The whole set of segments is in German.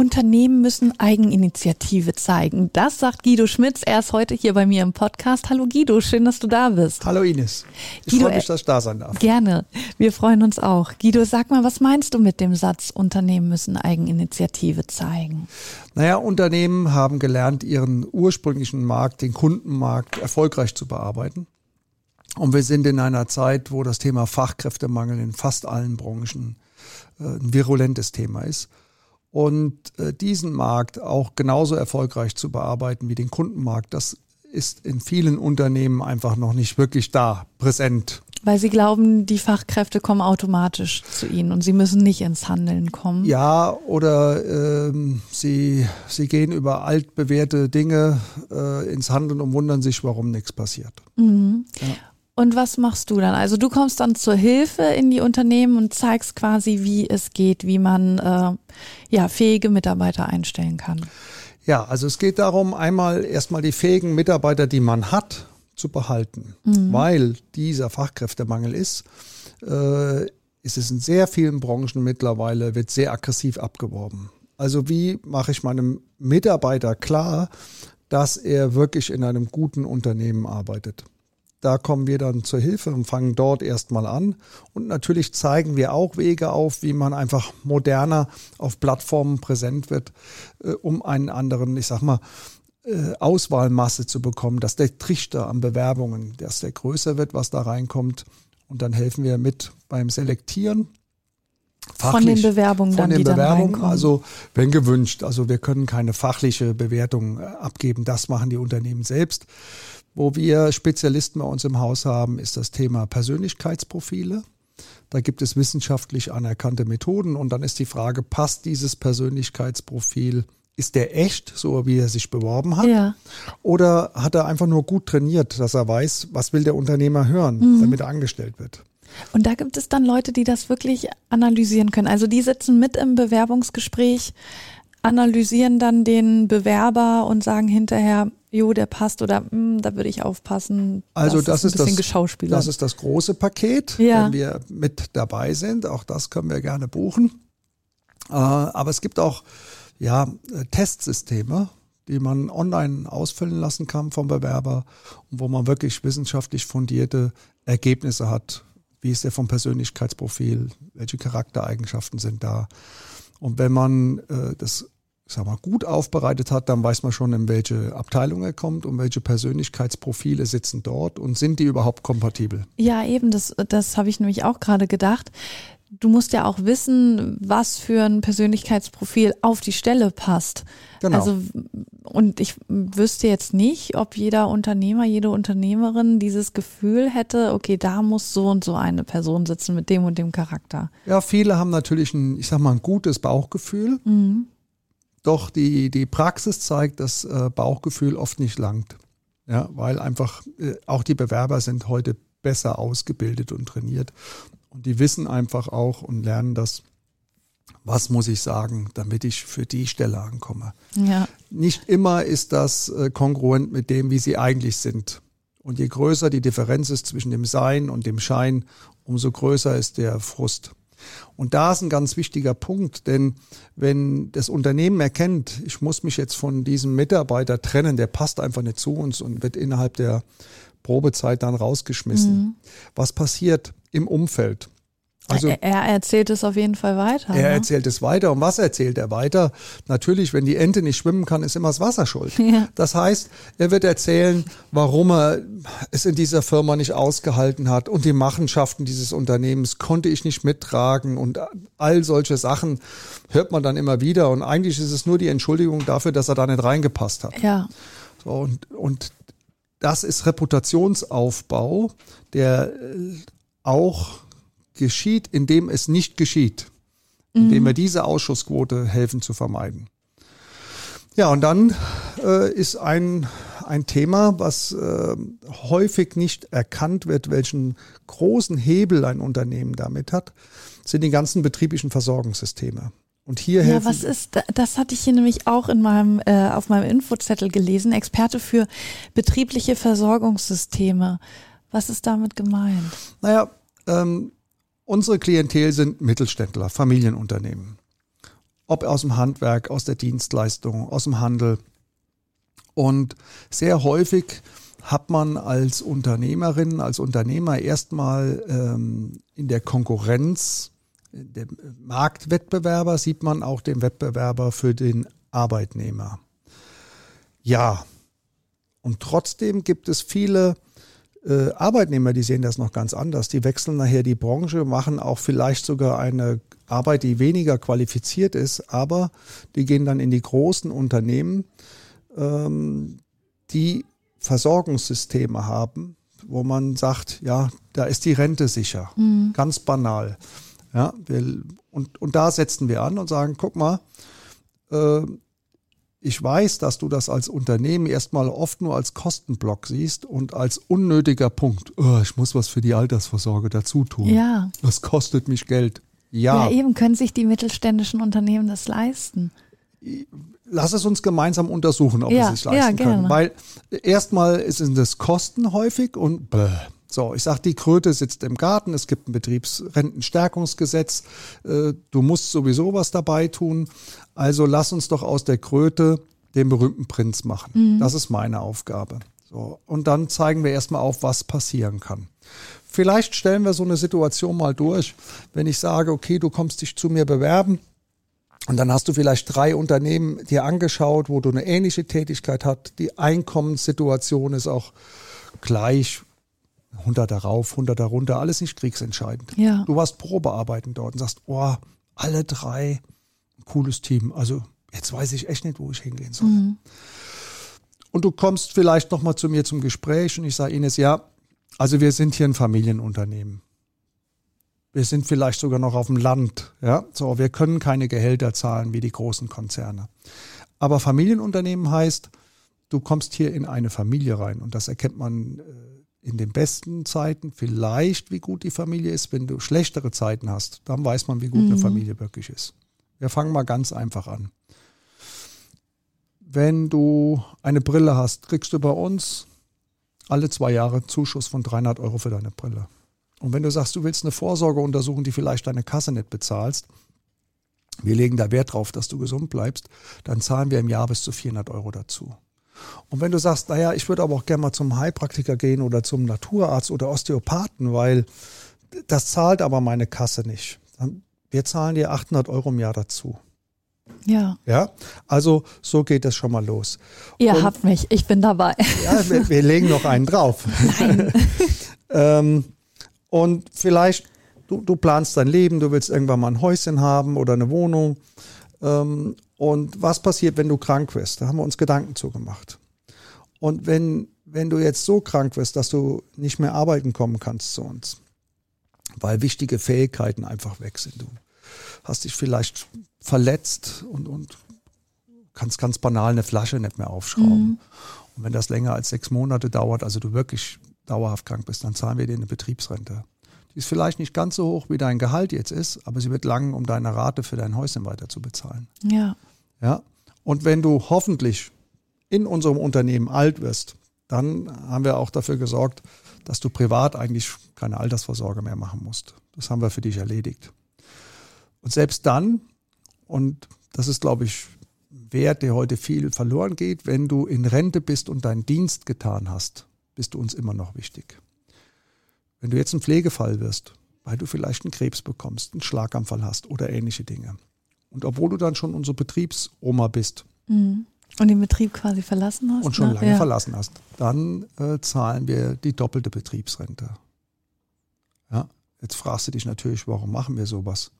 Unternehmen müssen Eigeninitiative zeigen. Das sagt Guido Schmitz. Er ist heute hier bei mir im Podcast. Hallo Guido, schön, dass du da bist. Hallo Ines. Ich freue mich, dass ich da sein darf. Gerne. Wir freuen uns auch. Guido, sag mal, was meinst du mit dem Satz, Unternehmen müssen Eigeninitiative zeigen? Naja, Unternehmen haben gelernt, ihren ursprünglichen Markt, den Kundenmarkt, erfolgreich zu bearbeiten. Und wir sind in einer Zeit, wo das Thema Fachkräftemangel in fast allen Branchen äh, ein virulentes Thema ist. Und äh, diesen Markt auch genauso erfolgreich zu bearbeiten wie den Kundenmarkt, das ist in vielen Unternehmen einfach noch nicht wirklich da, präsent. Weil sie glauben, die Fachkräfte kommen automatisch zu ihnen und sie müssen nicht ins Handeln kommen. Ja, oder ähm, sie, sie gehen über altbewährte Dinge äh, ins Handeln und wundern sich, warum nichts passiert. Mhm. Ja. Und was machst du dann? Also du kommst dann zur Hilfe in die Unternehmen und zeigst quasi, wie es geht, wie man äh, ja fähige Mitarbeiter einstellen kann. Ja, also es geht darum, einmal erstmal die fähigen Mitarbeiter, die man hat, zu behalten, mhm. weil dieser Fachkräftemangel ist. Äh, ist es in sehr vielen Branchen mittlerweile, wird sehr aggressiv abgeworben. Also wie mache ich meinem Mitarbeiter klar, dass er wirklich in einem guten Unternehmen arbeitet? Da kommen wir dann zur Hilfe und fangen dort erstmal an. Und natürlich zeigen wir auch Wege auf, wie man einfach moderner auf Plattformen präsent wird, äh, um einen anderen, ich sag mal, äh, Auswahlmasse zu bekommen, dass der Trichter an Bewerbungen, dass der größer wird, was da reinkommt. Und dann helfen wir mit beim Selektieren. Fachlich, von den Bewerbungen von dann, den Bewerbungen, also wenn gewünscht. Also wir können keine fachliche Bewertung äh, abgeben, das machen die Unternehmen selbst. Wo wir Spezialisten bei uns im Haus haben, ist das Thema Persönlichkeitsprofile. Da gibt es wissenschaftlich anerkannte Methoden und dann ist die Frage, passt dieses Persönlichkeitsprofil, ist der echt, so wie er sich beworben hat? Ja. Oder hat er einfach nur gut trainiert, dass er weiß, was will der Unternehmer hören, mhm. damit er angestellt wird? Und da gibt es dann Leute, die das wirklich analysieren können. Also die sitzen mit im Bewerbungsgespräch, analysieren dann den Bewerber und sagen hinterher, jo, der passt oder hm, da würde ich aufpassen. Also das, ist, ist das, das ist das große Paket, ja. wenn wir mit dabei sind. Auch das können wir gerne buchen. Äh, aber es gibt auch ja Testsysteme, die man online ausfüllen lassen kann vom Bewerber und wo man wirklich wissenschaftlich fundierte Ergebnisse hat. Wie ist der vom Persönlichkeitsprofil? Welche Charaktereigenschaften sind da? Und wenn man äh, das sag mal, gut aufbereitet hat, dann weiß man schon, in welche Abteilung er kommt und welche Persönlichkeitsprofile sitzen dort und sind die überhaupt kompatibel. Ja, eben, das, das habe ich nämlich auch gerade gedacht. Du musst ja auch wissen, was für ein Persönlichkeitsprofil auf die Stelle passt. Genau. Also, und ich wüsste jetzt nicht, ob jeder Unternehmer, jede Unternehmerin dieses Gefühl hätte, okay, da muss so und so eine Person sitzen mit dem und dem Charakter. Ja, viele haben natürlich ein, ich sag mal, ein gutes Bauchgefühl. Mhm. Doch die, die Praxis zeigt, dass äh, Bauchgefühl oft nicht langt. Ja, weil einfach äh, auch die Bewerber sind heute besser ausgebildet und trainiert. Und die wissen einfach auch und lernen das, was muss ich sagen, damit ich für die Stelle ankomme. Ja. Nicht immer ist das äh, kongruent mit dem, wie sie eigentlich sind. Und je größer die Differenz ist zwischen dem Sein und dem Schein, umso größer ist der Frust. Und da ist ein ganz wichtiger Punkt, denn wenn das Unternehmen erkennt, ich muss mich jetzt von diesem Mitarbeiter trennen, der passt einfach nicht zu uns und wird innerhalb der Probezeit dann rausgeschmissen. Mhm. Was passiert im Umfeld? Also, er, er erzählt es auf jeden Fall weiter. Er ne? erzählt es weiter. Und was erzählt er weiter? Natürlich, wenn die Ente nicht schwimmen kann, ist immer das Wasser schuld. Ja. Das heißt, er wird erzählen, warum er es in dieser Firma nicht ausgehalten hat und die Machenschaften dieses Unternehmens konnte ich nicht mittragen und all solche Sachen hört man dann immer wieder. Und eigentlich ist es nur die Entschuldigung dafür, dass er da nicht reingepasst hat. Ja. So, und, und das ist Reputationsaufbau, der äh, auch geschieht, indem es nicht geschieht. Indem wir diese Ausschussquote helfen zu vermeiden. Ja, und dann äh, ist ein, ein Thema, was äh, häufig nicht erkannt wird, welchen großen Hebel ein Unternehmen damit hat, sind die ganzen betrieblichen Versorgungssysteme. Und hier ja, was ist, das hatte ich hier nämlich auch in meinem, äh, auf meinem Infozettel gelesen, Experte für betriebliche Versorgungssysteme. Was ist damit gemeint? Naja, ähm, unsere Klientel sind Mittelständler, Familienunternehmen. Ob aus dem Handwerk, aus der Dienstleistung, aus dem Handel. Und sehr häufig hat man als Unternehmerin, als Unternehmer erstmal ähm, in der Konkurrenz, dem Marktwettbewerber, sieht man auch den Wettbewerber für den Arbeitnehmer. Ja, und trotzdem gibt es viele äh, Arbeitnehmer, die sehen das noch ganz anders. Die wechseln nachher die Branche, machen auch vielleicht sogar eine Arbeit, die weniger qualifiziert ist, aber die gehen dann in die großen Unternehmen ähm, die Versorgungssysteme haben, wo man sagt, ja, da ist die Rente sicher. Mhm. Ganz banal. Ja, wir, und, und da setzen wir an und sagen, guck mal, äh, ich weiß, dass du das als Unternehmen erstmal oft nur als Kostenblock siehst und als unnötiger Punkt. Oh, ich muss was für die Altersvorsorge dazu tun. Ja. Das kostet mich Geld. Ja. Ja, eben können sich die mittelständischen Unternehmen das leisten lass es uns gemeinsam untersuchen, ob ja, es sich leisten ja, gerne. können. Weil erstmal sind es Kosten häufig und bläh. So, ich sage, die Kröte sitzt im Garten, es gibt ein Betriebsrentenstärkungsgesetz, äh, du musst sowieso was dabei tun. Also lass uns doch aus der Kröte den berühmten Prinz machen. Mhm. Das ist meine Aufgabe. So, und dann zeigen wir erstmal auf, was passieren kann. Vielleicht stellen wir so eine Situation mal durch, wenn ich sage, okay, du kommst dich zu mir bewerben, und dann hast du vielleicht drei Unternehmen dir angeschaut, wo du eine ähnliche Tätigkeit hast. Die Einkommenssituation ist auch gleich. 100 darauf, 100 darunter, alles nicht kriegsentscheidend. Ja. Du warst Probearbeiten dort und sagst, oh, alle drei, cooles Team. Also jetzt weiß ich echt nicht, wo ich hingehen soll. Mhm. Und du kommst vielleicht nochmal zu mir zum Gespräch und ich sage Ines, ja, also wir sind hier ein Familienunternehmen. Wir sind vielleicht sogar noch auf dem Land. Ja, so, wir können keine Gehälter zahlen wie die großen Konzerne. Aber Familienunternehmen heißt, du kommst hier in eine Familie rein und das erkennt man äh, in den besten Zeiten vielleicht, wie gut die Familie ist. Wenn du schlechtere Zeiten hast, dann weiß man, wie gut mhm. eine Familie wirklich ist. Wir fangen mal ganz einfach an. Wenn du eine Brille hast, kriegst du bei uns alle zwei Jahre Zuschuss von 300 Euro für deine Brille. Und wenn du sagst, du willst eine Vorsorge untersuchen, die vielleicht deine Kasse nicht bezahlst, wir legen da Wert drauf, dass du gesund bleibst, dann zahlen wir im Jahr bis zu 400 Euro dazu. Und wenn du sagst, naja, ich würde aber auch gerne mal zum Heilpraktiker gehen oder zum Naturarzt oder Osteopathen, weil das zahlt aber meine Kasse nicht. Wir zahlen dir 800 Euro im Jahr dazu. Ja. Ja, also so geht es schon mal los. Ihr Und, habt mich, ich bin dabei. Ja, wir, wir legen noch einen drauf. Nein. ähm, und vielleicht, du, du planst dein Leben, du willst irgendwann mal ein Häuschen haben oder eine Wohnung. Ähm, und was passiert, wenn du krank wirst? Da haben wir uns Gedanken zugemacht. Und wenn, wenn du jetzt so krank wirst, dass du nicht mehr arbeiten kommen kannst zu uns, weil wichtige Fähigkeiten einfach weg sind. Du hast dich vielleicht verletzt und, und kannst ganz banal eine Flasche nicht mehr aufschrauben. Mhm. Und wenn das länger als sechs Monate dauert, also du wirklich dauerhaft krank bist, dann zahlen wir dir eine Betriebsrente. Die ist vielleicht nicht ganz so hoch, wie dein Gehalt jetzt ist, aber sie wird lang, um deine Rate für dein Häuschen weiter zu bezahlen. Ja. Ja. Und wenn du hoffentlich in unserem Unternehmen alt wirst, dann haben wir auch dafür gesorgt, dass du privat eigentlich keine Altersvorsorge mehr machen musst. Das haben wir für dich erledigt. Und selbst dann, und das ist, glaube ich, Wert, der heute viel verloren geht, wenn du in Rente bist und deinen Dienst getan hast, bist du uns immer noch wichtig. Wenn du jetzt ein Pflegefall wirst, weil du vielleicht einen Krebs bekommst, einen Schlaganfall hast oder ähnliche Dinge. Und obwohl du dann schon unsere Betriebsoma bist. Mhm. Und den Betrieb quasi verlassen hast. Und schon ne? lange ja. verlassen hast, dann äh, zahlen wir die doppelte Betriebsrente. Ja, jetzt fragst du dich natürlich, warum machen wir sowas?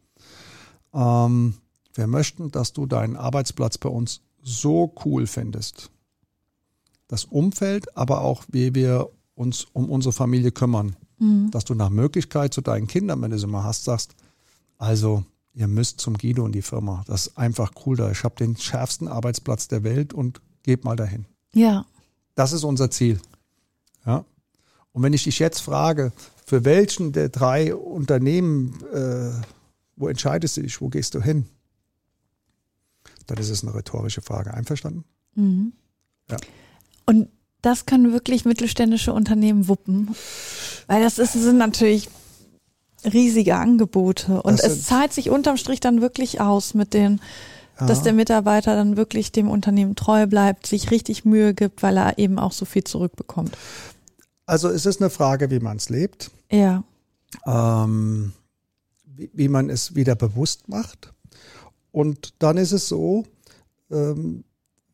Ähm, wir möchten, dass du deinen Arbeitsplatz bei uns so cool findest, das Umfeld, aber auch wie wir uns um unsere Familie kümmern. Mhm. Dass du nach Möglichkeit zu deinen Kindern, wenn du sie mal hast, sagst, also ihr müsst zum Guido in die Firma. Das ist einfach cool da. Ich habe den schärfsten Arbeitsplatz der Welt und geht mal dahin. Ja. Das ist unser Ziel. Ja. Und wenn ich dich jetzt frage, für welchen der drei Unternehmen, äh, wo entscheidest du dich, wo gehst du hin? Dann ist es eine rhetorische Frage. Einverstanden? Mhm. Ja. Und das können wirklich mittelständische Unternehmen wuppen. Weil das ist, sind natürlich riesige Angebote. Und es zahlt sich unterm Strich dann wirklich aus mit den, ja. dass der Mitarbeiter dann wirklich dem Unternehmen treu bleibt, sich richtig Mühe gibt, weil er eben auch so viel zurückbekommt. Also es ist eine Frage, wie man es lebt. Ja. Ähm, wie, wie, man es wieder bewusst macht. Und dann ist es so, ähm,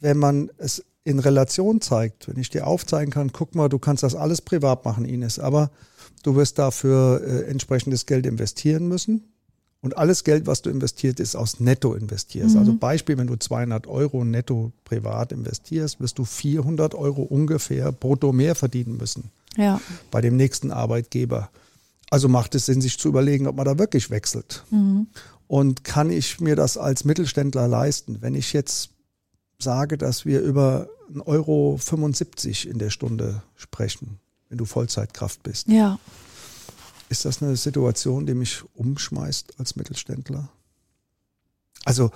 wenn man es in Relation zeigt, wenn ich dir aufzeigen kann, guck mal, du kannst das alles privat machen, Ines, aber du wirst dafür äh, entsprechendes Geld investieren müssen. Und alles Geld, was du investiert, ist aus Netto investierst. Mhm. Also Beispiel, wenn du 200 Euro netto privat investierst, wirst du 400 Euro ungefähr brutto mehr verdienen müssen. Ja. Bei dem nächsten Arbeitgeber. Also macht es Sinn, sich zu überlegen, ob man da wirklich wechselt. Mhm. Und kann ich mir das als Mittelständler leisten? Wenn ich jetzt sage, dass wir über 1,75 Euro in der Stunde sprechen, wenn du Vollzeitkraft bist. Ja. Ist das eine Situation, die mich umschmeißt als Mittelständler? Also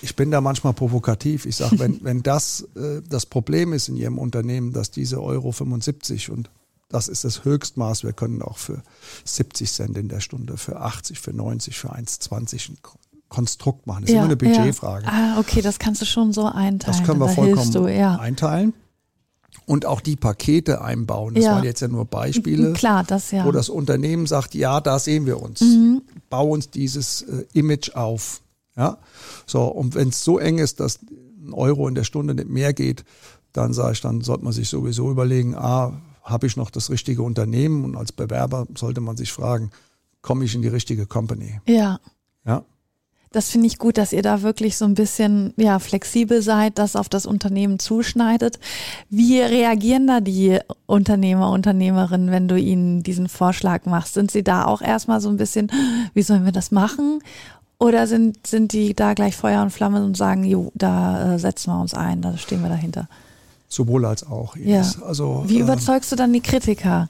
ich bin da manchmal provokativ. Ich sage, wenn, wenn das äh, das Problem ist in Ihrem Unternehmen, dass diese Euro 75 und das ist das Höchstmaß, wir können auch für 70 Cent in der Stunde, für 80, für 90, für 1,20 Konstrukt machen. Das ist ja, immer eine Budgetfrage. Ja. Ah, okay, das kannst du schon so einteilen. Das können wir da vollkommen du, ja. einteilen. Und auch die Pakete einbauen. Das waren jetzt ja nur Beispiele. Klar, das ja. Wo das Unternehmen sagt, ja, da sehen wir uns. Mhm. Bau uns dieses äh, Image auf. Ja. So, und wenn es so eng ist, dass ein Euro in der Stunde nicht mehr geht, dann sage ich, dann sollte man sich sowieso überlegen, ah, habe ich noch das richtige Unternehmen? Und als Bewerber sollte man sich fragen, komme ich in die richtige Company? Ja. Ja. Das finde ich gut, dass ihr da wirklich so ein bisschen ja, flexibel seid, das auf das Unternehmen zuschneidet. Wie reagieren da die Unternehmer, Unternehmerinnen, wenn du ihnen diesen Vorschlag machst? Sind sie da auch erstmal so ein bisschen, wie sollen wir das machen? Oder sind, sind die da gleich Feuer und Flamme und sagen, jo, da äh, setzen wir uns ein, da stehen wir dahinter? Sowohl als auch. Ja. Also, wie ähm, überzeugst du dann die Kritiker?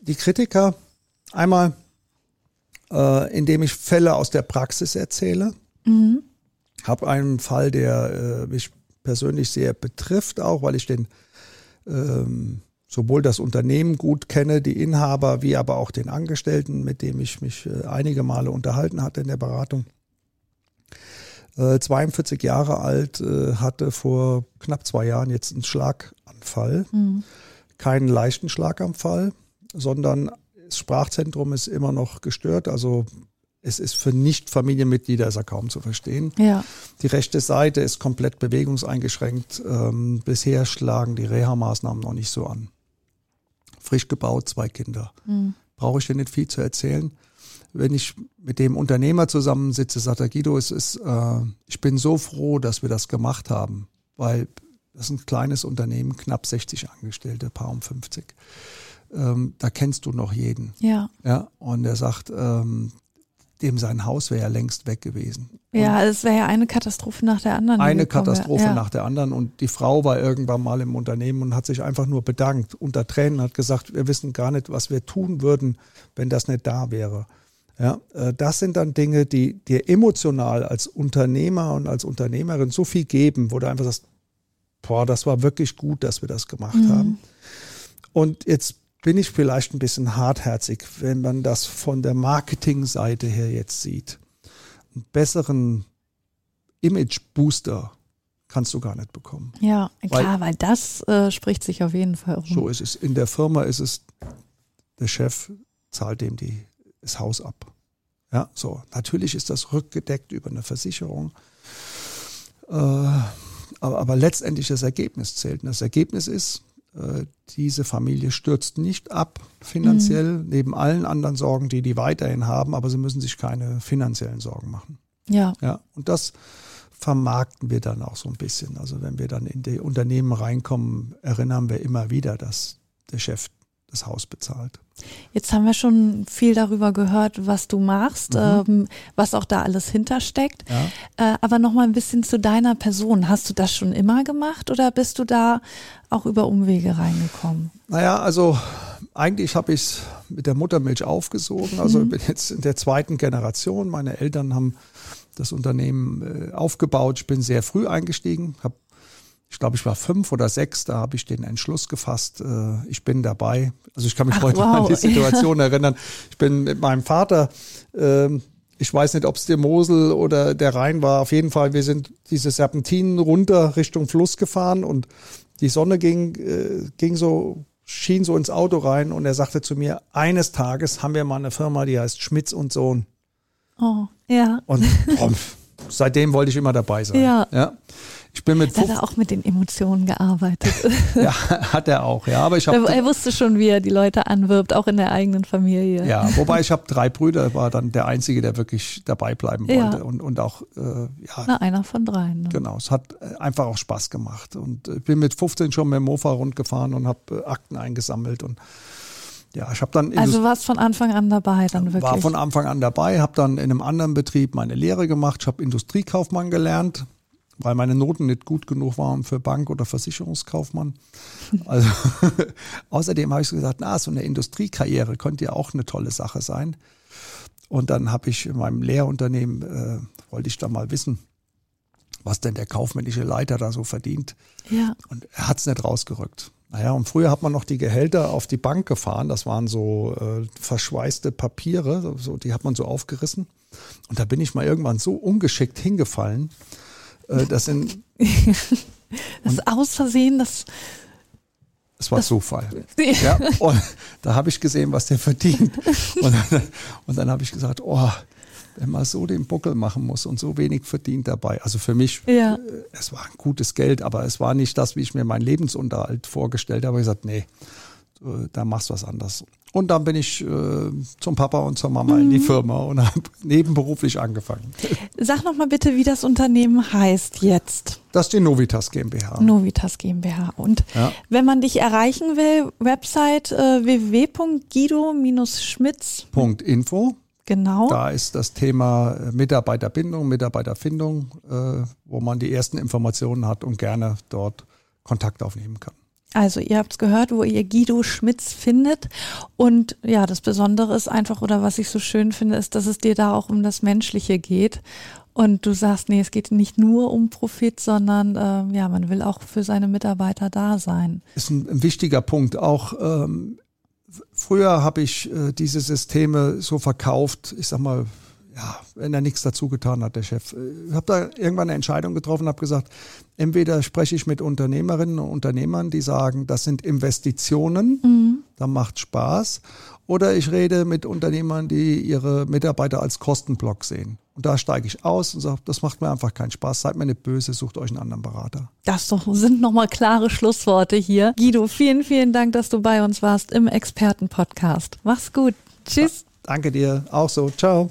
Die Kritiker, einmal äh, indem ich Fälle aus der Praxis erzähle. Mhm. Habe einen Fall, der äh, mich persönlich sehr betrifft, auch weil ich den ähm, sowohl das Unternehmen gut kenne, die Inhaber, wie aber auch den Angestellten, mit dem ich mich äh, einige Male unterhalten hatte in der Beratung. Äh, 42 Jahre alt, äh, hatte vor knapp zwei Jahren jetzt einen Schlaganfall. Mhm. Keinen leichten Schlaganfall, sondern das Sprachzentrum ist immer noch gestört. Also es ist für Nicht-Familienmitglieder ist er kaum zu verstehen. Ja. Die rechte Seite ist komplett bewegungseingeschränkt. Ähm, bisher schlagen die Reha-Maßnahmen noch nicht so an. Frisch gebaut, zwei Kinder. Mhm. Brauche ich dir nicht viel zu erzählen. Wenn ich mit dem Unternehmer zusammensitze, sagt er, Guido, es ist, äh, ich bin so froh, dass wir das gemacht haben, weil das ist ein kleines Unternehmen, knapp 60 Angestellte, paar um 50 ähm, da kennst du noch jeden. Ja. Ja, und er sagt, ähm, dem sein Haus wäre ja längst weg gewesen. Und ja, es wäre ja eine Katastrophe nach der anderen. Eine Katastrophe ja. nach der anderen. Und die Frau war irgendwann mal im Unternehmen und hat sich einfach nur bedankt unter Tränen, hat gesagt, wir wissen gar nicht, was wir tun würden, wenn das nicht da wäre. Ja, äh, das sind dann Dinge, die dir emotional als Unternehmer und als Unternehmerin so viel geben, wo du einfach sagst, boah, das war wirklich gut, dass wir das gemacht mhm. haben. Und jetzt bin ich vielleicht ein bisschen hartherzig, wenn man das von der Marketingseite her jetzt sieht. Einen besseren Image-Booster kannst du gar nicht bekommen. Ja, klar, weil, weil das äh, spricht sich auf jeden Fall um. So ist es. In der Firma ist es, der Chef zahlt dem die, das Haus ab. Ja, so. Natürlich ist das rückgedeckt über eine Versicherung. Äh, aber, aber letztendlich das Ergebnis zählt. Und das Ergebnis ist, diese Familie stürzt nicht ab finanziell, mhm. neben allen anderen Sorgen, die die weiterhin haben, aber sie müssen sich keine finanziellen Sorgen machen. Ja. Ja, und das vermarkten wir dann auch so ein bisschen. Also wenn wir dann in die Unternehmen reinkommen, erinnern wir immer wieder, dass der Chef das Haus bezahlt. Jetzt haben wir schon viel darüber gehört, was du machst, mhm. ähm, was auch da alles hintersteckt. Ja. Äh, aber noch mal ein bisschen zu deiner Person. Hast du das schon immer gemacht oder bist du da auch über Umwege reingekommen? Naja, also eigentlich habe ich es mit der Muttermilch aufgesogen. Also mhm. ich bin jetzt in der zweiten Generation. Meine Eltern haben das Unternehmen äh, aufgebaut. Ich bin sehr früh eingestiegen, habe ich glaube, ich war fünf oder sechs, da habe ich den Entschluss gefasst, äh, ich bin dabei. Also ich kann mich Ach, heute wow. an die Situation erinnern. Ich bin mit meinem Vater, äh, ich weiß nicht, ob es der Mosel oder der Rhein war, auf jeden Fall, wir sind diese Serpentinen runter Richtung Fluss gefahren und die Sonne ging, äh, ging so, schien so ins Auto rein und er sagte zu mir, eines Tages haben wir mal eine Firma, die heißt Schmitz und Sohn. Oh, ja. Und oh, seitdem wollte ich immer dabei sein. Ja. ja. Ich bin mit hat er auch mit den Emotionen gearbeitet. ja, hat er auch, ja. Aber ich hab, er wusste schon, wie er die Leute anwirbt, auch in der eigenen Familie. Ja, wobei ich habe drei Brüder, war dann der Einzige, der wirklich dabei bleiben wollte. Ja. Und, und auch, äh, ja. Na, einer von dreien. Ne? Genau, es hat äh, einfach auch Spaß gemacht. Und ich bin mit 15 schon mit dem Mofa rundgefahren und habe äh, Akten eingesammelt und ja, ich habe dann. Also warst von Anfang an dabei dann wirklich? War von Anfang an dabei, habe dann in einem anderen Betrieb meine Lehre gemacht. Ich habe Industriekaufmann gelernt, weil meine Noten nicht gut genug waren für Bank- oder Versicherungskaufmann. Also außerdem habe ich gesagt, na, so eine Industriekarriere könnte ja auch eine tolle Sache sein. Und dann habe ich in meinem Lehrunternehmen, äh, wollte ich da mal wissen, was denn der kaufmännische Leiter da so verdient. Ja. Und er hat es nicht rausgerückt. Naja, und früher hat man noch die Gehälter auf die Bank gefahren. Das waren so äh, verschweißte Papiere, so, die hat man so aufgerissen. Und da bin ich mal irgendwann so ungeschickt hingefallen. Äh, das sind. das aus Versehen, das. Es war das, Zufall. Ja, und da habe ich gesehen, was der verdient. Und dann, und dann habe ich gesagt, oh, wenn man so den Buckel machen muss und so wenig verdient dabei. Also für mich, ja. Äh, es war ein gutes Geld, aber es war nicht das, wie ich mir meinen Lebensunterhalt vorgestellt habe. Ich gesagt, nee, da machst du was anderes. Und dann bin ich äh, zum Papa und zur Mama mhm. in die mhm. Firma und habe nebenberuflich angefangen. Sag noch mal bitte, wie das Unternehmen heißt jetzt. Das ist die Novitas GmbH. Novitas GmbH. Und ja. wenn man dich erreichen will, Website äh, www.guido-schmitz.info. Genau. Da ist das Thema äh, Mitarbeiterbindung, Mitarbeiterfindung, äh, wo man die ersten Informationen hat und gerne dort Kontakt aufnehmen kann. Also ihr habt es gehört, wo ihr Guido Schmitz findet. Und ja, das Besondere ist einfach, oder was ich so schön finde, ist, dass es dir da auch um das Menschliche geht. Und du sagst, nee, es geht nicht nur um Profit, sondern äh, ja, man will auch für seine Mitarbeiter da sein. Ist ein, ein wichtiger Punkt. Auch ähm, früher habe ich äh, diese Systeme so verkauft, ich sag mal, ja, wenn er nichts dazu getan hat, der Chef. Ich habe da irgendwann eine Entscheidung getroffen, habe gesagt, entweder spreche ich mit Unternehmerinnen und Unternehmern, die sagen, das sind Investitionen, mhm. da macht Spaß, oder ich rede mit Unternehmern, die ihre Mitarbeiter als Kostenblock sehen. Und da steige ich aus und sage, das macht mir einfach keinen Spaß. Seid mir nicht böse, sucht euch einen anderen Berater. Das sind nochmal klare Schlussworte hier. Guido, vielen, vielen Dank, dass du bei uns warst im Expertenpodcast. Mach's gut. Tschüss. Danke dir. Auch so. Ciao.